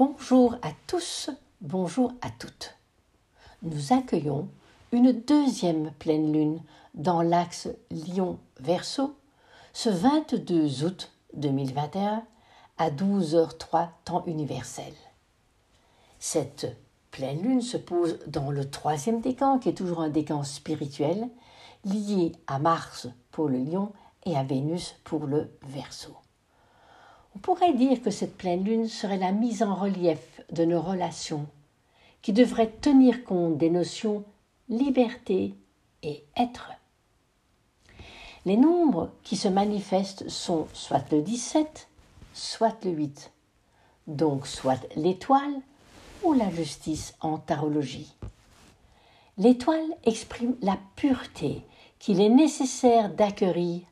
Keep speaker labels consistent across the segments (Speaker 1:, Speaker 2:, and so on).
Speaker 1: Bonjour à tous, bonjour à toutes. Nous accueillons une deuxième pleine lune dans l'axe Lyon-Verseau ce 22 août 2021 à 12h03 temps universel. Cette pleine lune se pose dans le troisième décan, qui est toujours un décan spirituel, lié à Mars pour le lion et à Vénus pour le Verseau. On pourrait dire que cette pleine lune serait la mise en relief de nos relations, qui devraient tenir compte des notions liberté et être. Les nombres qui se manifestent sont soit le 17, soit le 8, donc soit l'étoile ou la justice en tarologie. L'étoile exprime la pureté qu'il est nécessaire d'acquérir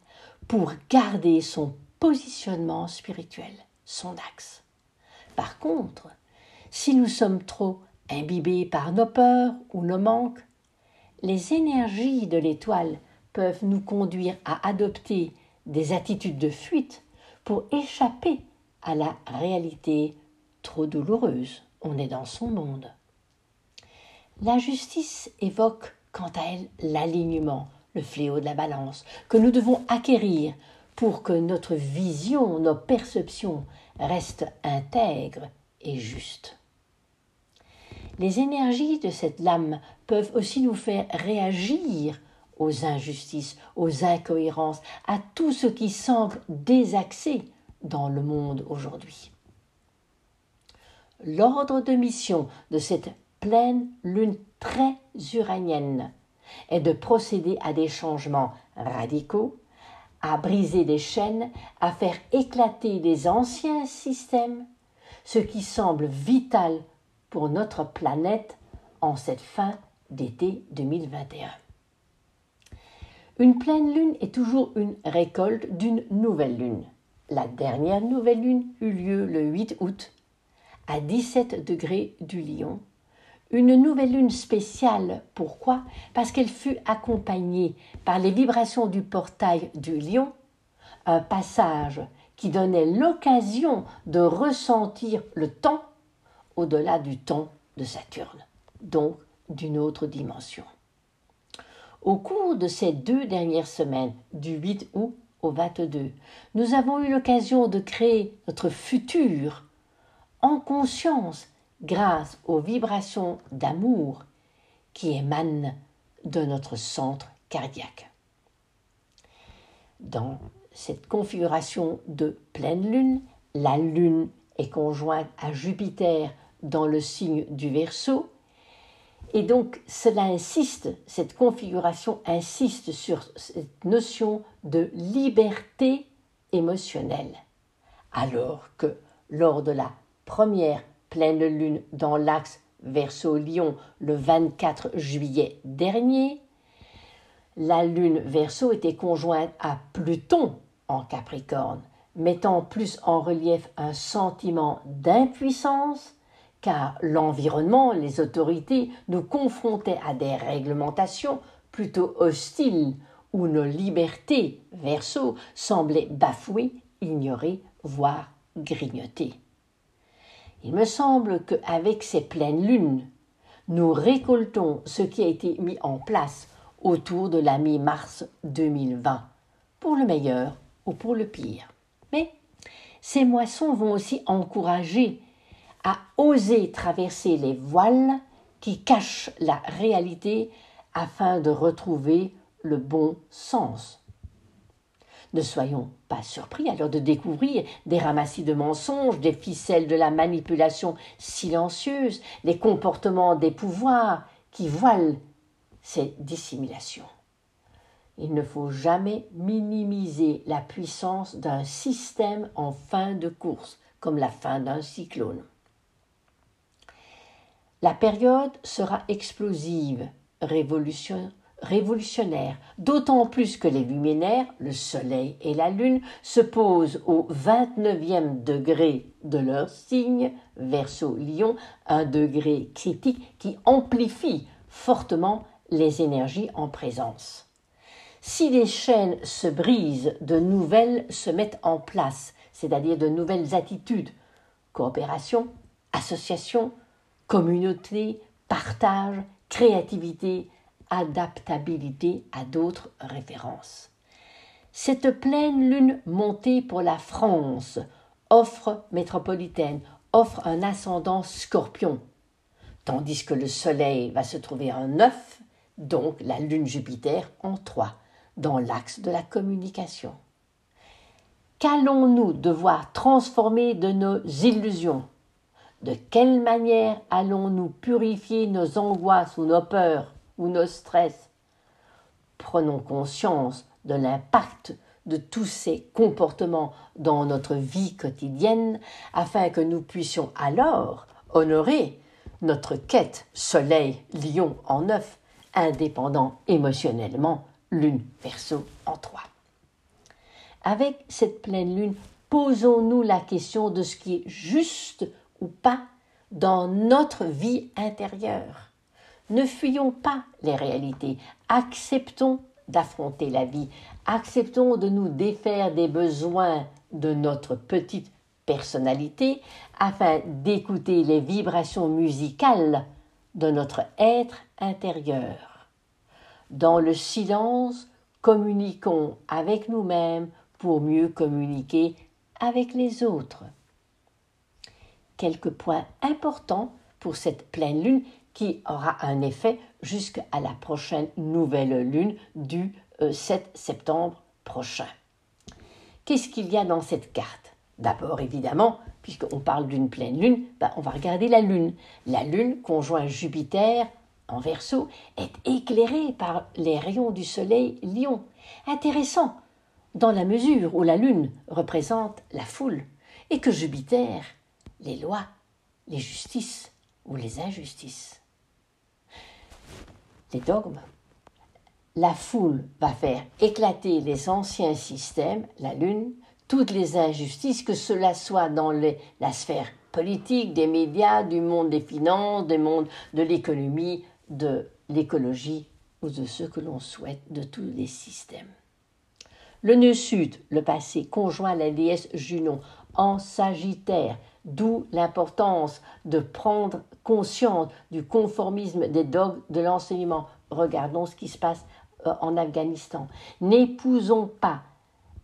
Speaker 1: pour garder son positionnement spirituel, son axe. Par contre, si nous sommes trop imbibés par nos peurs ou nos manques, les énergies de l'étoile peuvent nous conduire à adopter des attitudes de fuite pour échapper à la réalité trop douloureuse. On est dans son monde. La justice évoque quant à elle l'alignement, le fléau de la balance, que nous devons acquérir pour que notre vision, nos perceptions restent intègres et justes. Les énergies de cette lame peuvent aussi nous faire réagir aux injustices, aux incohérences, à tout ce qui semble désaxé dans le monde aujourd'hui. L'ordre de mission de cette pleine lune très uranienne est de procéder à des changements radicaux, à briser des chaînes, à faire éclater des anciens systèmes, ce qui semble vital pour notre planète en cette fin d'été 2021. Une pleine lune est toujours une récolte d'une nouvelle lune. La dernière nouvelle lune eut lieu le 8 août à 17 degrés du Lion. Une nouvelle lune spéciale, pourquoi? Parce qu'elle fut accompagnée par les vibrations du portail du Lion, un passage qui donnait l'occasion de ressentir le temps au-delà du temps de Saturne, donc d'une autre dimension. Au cours de ces deux dernières semaines, du 8 août au 22, nous avons eu l'occasion de créer notre futur en conscience grâce aux vibrations d'amour qui émanent de notre centre cardiaque. Dans cette configuration de pleine lune, la lune est conjointe à Jupiter dans le signe du Verseau. Et donc cela insiste, cette configuration insiste sur cette notion de liberté émotionnelle. Alors que lors de la première pleine lune dans l'axe Verseau-Lion le 24 juillet dernier, la lune Verseau était conjointe à Pluton en Capricorne, mettant plus en relief un sentiment d'impuissance car l'environnement, les autorités nous confrontaient à des réglementations plutôt hostiles où nos libertés, verso, semblaient bafouées, ignorées, voire grignotées. Il me semble qu'avec ces pleines lunes, nous récoltons ce qui a été mis en place autour de la mi-mars 2020, pour le meilleur ou pour le pire. Mais ces moissons vont aussi encourager à oser traverser les voiles qui cachent la réalité afin de retrouver le bon sens. Ne soyons pas surpris alors de découvrir des ramassis de mensonges, des ficelles de la manipulation silencieuse, les comportements des pouvoirs qui voilent ces dissimulations. Il ne faut jamais minimiser la puissance d'un système en fin de course, comme la fin d'un cyclone. La période sera explosive, révolutionnaire, d'autant plus que les luminaires, le Soleil et la Lune, se posent au 29e degré de leur signe, verso-lion, un degré critique qui amplifie fortement les énergies en présence. Si les chaînes se brisent, de nouvelles se mettent en place, c'est-à-dire de nouvelles attitudes, coopération, association, communauté, partage, créativité, adaptabilité à d'autres références. Cette pleine lune montée pour la France, offre métropolitaine, offre un ascendant scorpion, tandis que le Soleil va se trouver en neuf, donc la lune Jupiter en trois, dans l'axe de la communication. Qu'allons-nous devoir transformer de nos illusions? De quelle manière allons-nous purifier nos angoisses ou nos peurs? Ou nos stress Prenons conscience de l'impact de tous ces comportements dans notre vie quotidienne afin que nous puissions alors honorer notre quête soleil-lion en neuf, indépendant émotionnellement, lune verso en trois. Avec cette pleine lune, posons-nous la question de ce qui est juste ou pas dans notre vie intérieure. Ne fuyons pas les réalités, acceptons d'affronter la vie, acceptons de nous défaire des besoins de notre petite personnalité afin d'écouter les vibrations musicales de notre être intérieur. Dans le silence, communiquons avec nous-mêmes pour mieux communiquer avec les autres. Quelques points importants pour cette pleine lune qui aura un effet jusqu'à la prochaine nouvelle lune du 7 euh, septembre prochain. Qu'est-ce qu'il y a dans cette carte? D'abord, évidemment, puisqu'on parle d'une pleine lune, ben, on va regarder la lune. La lune, conjoint Jupiter en verso, est éclairée par les rayons du soleil lion. Intéressant, dans la mesure où la Lune représente la foule et que Jupiter, les lois, les justices ou les injustices. Les dogmes. La foule va faire éclater les anciens systèmes, la Lune, toutes les injustices, que cela soit dans la sphère politique, des médias, du monde des finances, du monde de l'économie, de l'écologie ou de ce que l'on souhaite de tous les systèmes. Le nœud sud, le passé conjoint à la déesse Junon en Sagittaire, d'où l'importance de prendre conscience du conformisme des dogmes de l'enseignement. Regardons ce qui se passe euh, en Afghanistan. N'épousons pas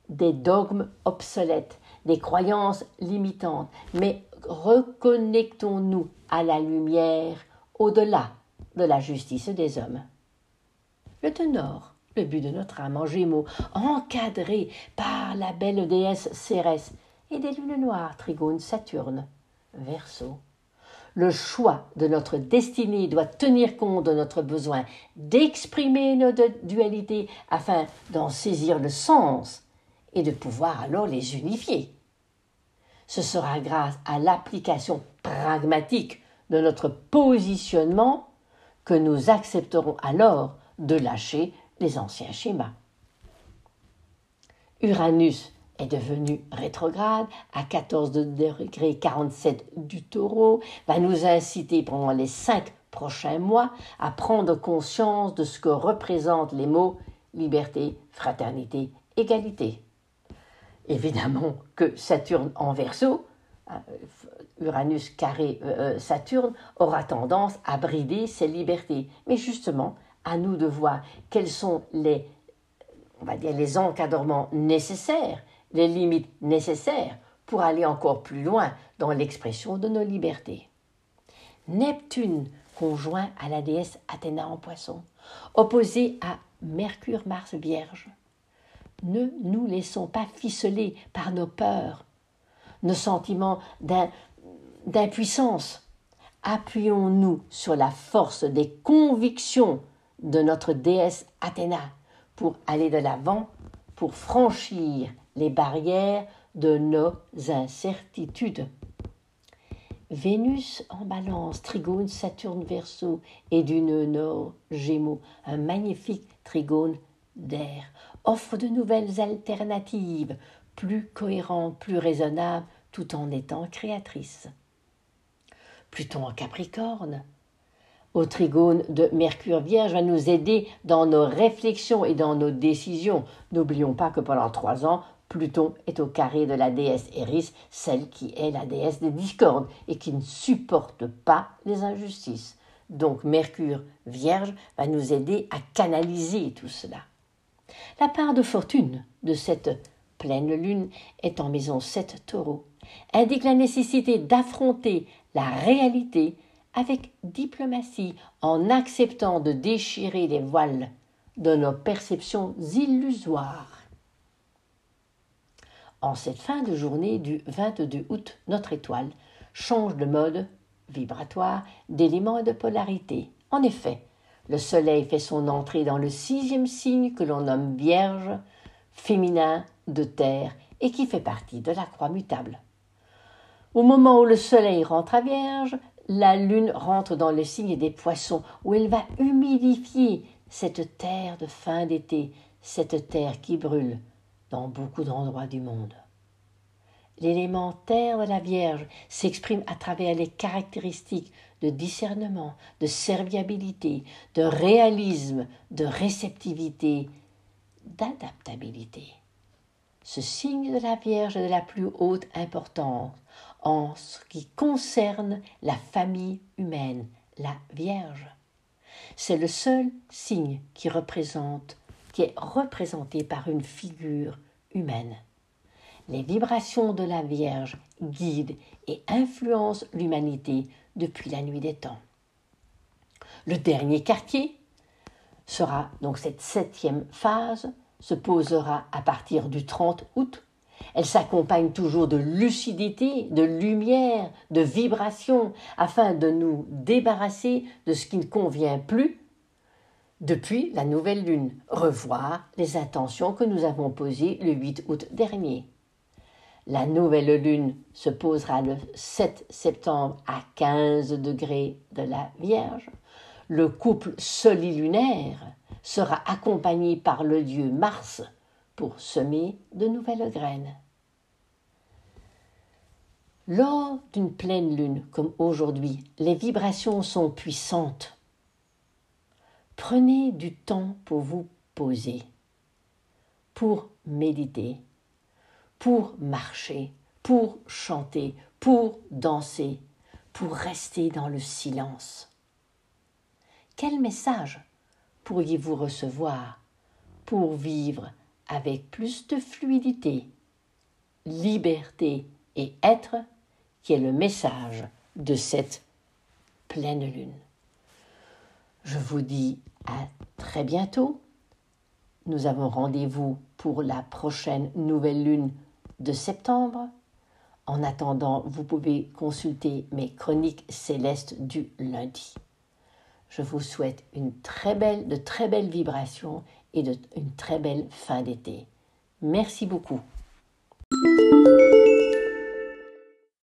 Speaker 1: des dogmes obsolètes, des croyances limitantes, mais reconnectons-nous à la lumière au-delà de la justice des hommes. Le ténor le but de notre âme en gémeaux, encadré par la belle déesse Cérès et des lunes noires, Trigone, Saturne, Verseau. Le choix de notre destinée doit tenir compte de notre besoin d'exprimer nos dualités afin d'en saisir le sens et de pouvoir alors les unifier. Ce sera grâce à l'application pragmatique de notre positionnement que nous accepterons alors de lâcher anciens schémas. Uranus est devenu rétrograde à 14 degrés 47 du taureau, va nous inciter pendant les cinq prochains mois à prendre conscience de ce que représentent les mots liberté, fraternité, égalité. Évidemment que Saturne en verso, euh, Uranus carré euh, euh, Saturne, aura tendance à brider ses libertés. Mais justement, à nous de voir quels sont les, on va dire, les encadrements nécessaires, les limites nécessaires pour aller encore plus loin dans l'expression de nos libertés. Neptune, conjoint à la déesse Athéna en poisson, opposé à Mercure, Mars, Vierge. Ne nous laissons pas ficeler par nos peurs, nos sentiments d'impuissance. Appuyons-nous sur la force des convictions de notre déesse Athéna pour aller de l'avant, pour franchir les barrières de nos incertitudes. Vénus en balance, trigone Saturne verso et d'une nord gémeaux, un magnifique trigone d'air, offre de nouvelles alternatives, plus cohérentes, plus raisonnables, tout en étant créatrices. Pluton en Capricorne, au trigone de Mercure Vierge va nous aider dans nos réflexions et dans nos décisions. N'oublions pas que pendant trois ans, Pluton est au carré de la déesse Eris, celle qui est la déesse des discordes et qui ne supporte pas les injustices. Donc Mercure Vierge va nous aider à canaliser tout cela. La part de fortune de cette pleine lune est en maison 7 taureau, indique la nécessité d'affronter la réalité avec diplomatie en acceptant de déchirer les voiles de nos perceptions illusoires. En cette fin de journée du 22 août, notre étoile change de mode vibratoire, d'éléments et de polarité. En effet, le Soleil fait son entrée dans le sixième signe que l'on nomme Vierge, féminin de terre et qui fait partie de la croix mutable. Au moment où le Soleil rentre à Vierge, la Lune rentre dans le signe des poissons, où elle va humidifier cette terre de fin d'été, cette terre qui brûle dans beaucoup d'endroits du monde. L'élément terre de la Vierge s'exprime à travers les caractéristiques de discernement, de serviabilité, de réalisme, de réceptivité, d'adaptabilité. Ce signe de la Vierge est de la plus haute importance en ce qui concerne la famille humaine, la Vierge. C'est le seul signe qui représente, qui est représenté par une figure humaine. Les vibrations de la Vierge guident et influencent l'humanité depuis la nuit des temps. Le dernier quartier sera donc cette septième phase se posera à partir du 30 août. Elle s'accompagne toujours de lucidité, de lumière, de vibration, afin de nous débarrasser de ce qui ne convient plus depuis la nouvelle lune, revoir les intentions que nous avons posées le 8 août dernier. La nouvelle lune se posera le 7 septembre à 15 degrés de la Vierge. Le couple solilunaire sera accompagné par le dieu Mars pour semer de nouvelles graines. Lors d'une pleine lune comme aujourd'hui, les vibrations sont puissantes. Prenez du temps pour vous poser, pour méditer, pour marcher, pour chanter, pour danser, pour rester dans le silence. Quel message pourriez-vous recevoir pour vivre avec plus de fluidité, liberté et être qui est le message de cette pleine lune. Je vous dis à très bientôt. Nous avons rendez-vous pour la prochaine nouvelle lune de septembre. En attendant, vous pouvez consulter mes chroniques célestes du lundi. Je vous souhaite une très belle, de très belles vibrations et une très belle fin d'été. Merci beaucoup.